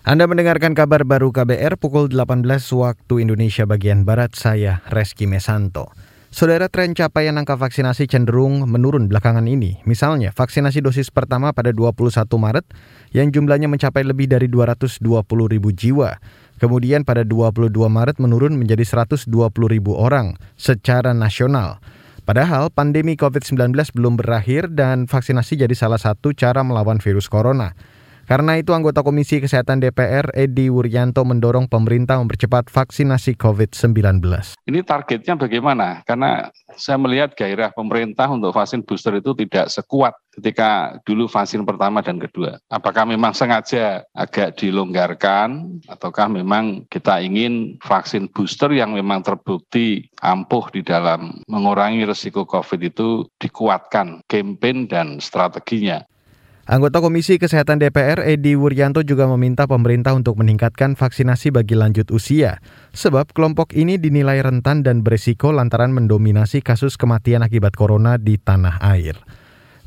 Anda mendengarkan kabar baru KBR pukul 18 waktu Indonesia bagian Barat, saya Reski Mesanto. Saudara tren capaian angka vaksinasi cenderung menurun belakangan ini. Misalnya, vaksinasi dosis pertama pada 21 Maret yang jumlahnya mencapai lebih dari 220 ribu jiwa. Kemudian pada 22 Maret menurun menjadi 120 ribu orang secara nasional. Padahal pandemi COVID-19 belum berakhir dan vaksinasi jadi salah satu cara melawan virus corona. Karena itu anggota Komisi Kesehatan DPR Edi Wuryanto mendorong pemerintah mempercepat vaksinasi COVID-19. Ini targetnya bagaimana? Karena saya melihat gairah pemerintah untuk vaksin booster itu tidak sekuat ketika dulu vaksin pertama dan kedua. Apakah memang sengaja agak dilonggarkan ataukah memang kita ingin vaksin booster yang memang terbukti ampuh di dalam mengurangi resiko COVID itu dikuatkan campaign dan strateginya. Anggota Komisi Kesehatan DPR Edi Wuryanto juga meminta pemerintah untuk meningkatkan vaksinasi bagi lanjut usia, sebab kelompok ini dinilai rentan dan berisiko lantaran mendominasi kasus kematian akibat corona di tanah air.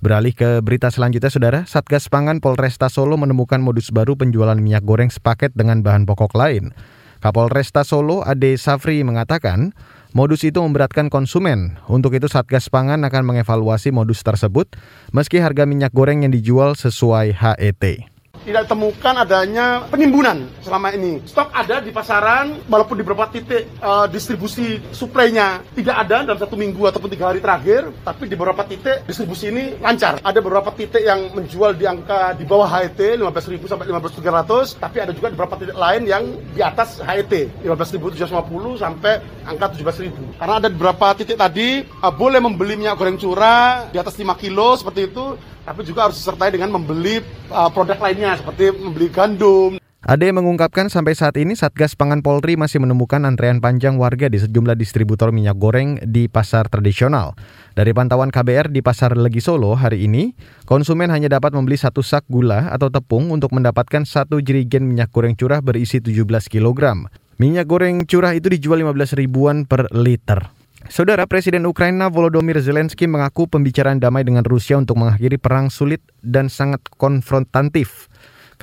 Beralih ke berita selanjutnya, Saudara, Satgas Pangan Polresta Solo menemukan modus baru penjualan minyak goreng sepaket dengan bahan pokok lain. Kapolresta Solo Ade Safri mengatakan, Modus itu memberatkan konsumen. Untuk itu Satgas Pangan akan mengevaluasi modus tersebut meski harga minyak goreng yang dijual sesuai HET tidak temukan adanya penimbunan selama ini. Stok ada di pasaran, walaupun di beberapa titik uh, distribusi suplainya tidak ada dalam satu minggu ataupun tiga hari terakhir, tapi di beberapa titik distribusi ini lancar. Ada beberapa titik yang menjual di angka di bawah HET 15.000 sampai 15.300, tapi ada juga beberapa titik lain yang di atas HET 15.750 sampai angka 17.000. Karena ada beberapa titik tadi uh, boleh membeli minyak goreng curah di atas 5 kilo seperti itu, tapi juga harus disertai dengan membeli uh, produk lainnya seperti membeli gandum. Ade mengungkapkan sampai saat ini Satgas Pangan Polri masih menemukan antrean panjang warga di sejumlah distributor minyak goreng di pasar tradisional. Dari pantauan KBR di Pasar Legi Solo hari ini, konsumen hanya dapat membeli satu sak gula atau tepung untuk mendapatkan satu jerigen minyak goreng curah berisi 17 kg. Minyak goreng curah itu dijual 15 ribuan per liter. Saudara Presiden Ukraina Volodymyr Zelensky mengaku pembicaraan damai dengan Rusia untuk mengakhiri perang sulit dan sangat konfrontatif.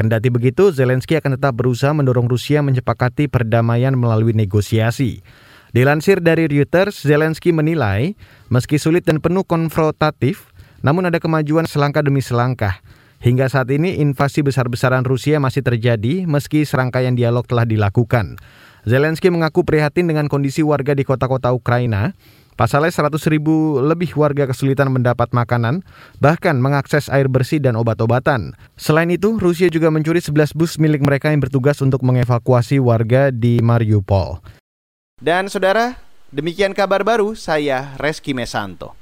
Kendati begitu, Zelensky akan tetap berusaha mendorong Rusia menyepakati perdamaian melalui negosiasi. Dilansir dari Reuters, Zelensky menilai, meski sulit dan penuh konfrontatif, namun ada kemajuan selangkah demi selangkah. Hingga saat ini, invasi besar-besaran Rusia masih terjadi meski serangkaian dialog telah dilakukan. Zelensky mengaku prihatin dengan kondisi warga di kota-kota Ukraina. Pasalnya 100 ribu lebih warga kesulitan mendapat makanan, bahkan mengakses air bersih dan obat-obatan. Selain itu, Rusia juga mencuri 11 bus milik mereka yang bertugas untuk mengevakuasi warga di Mariupol. Dan saudara, demikian kabar baru saya Reski Mesanto.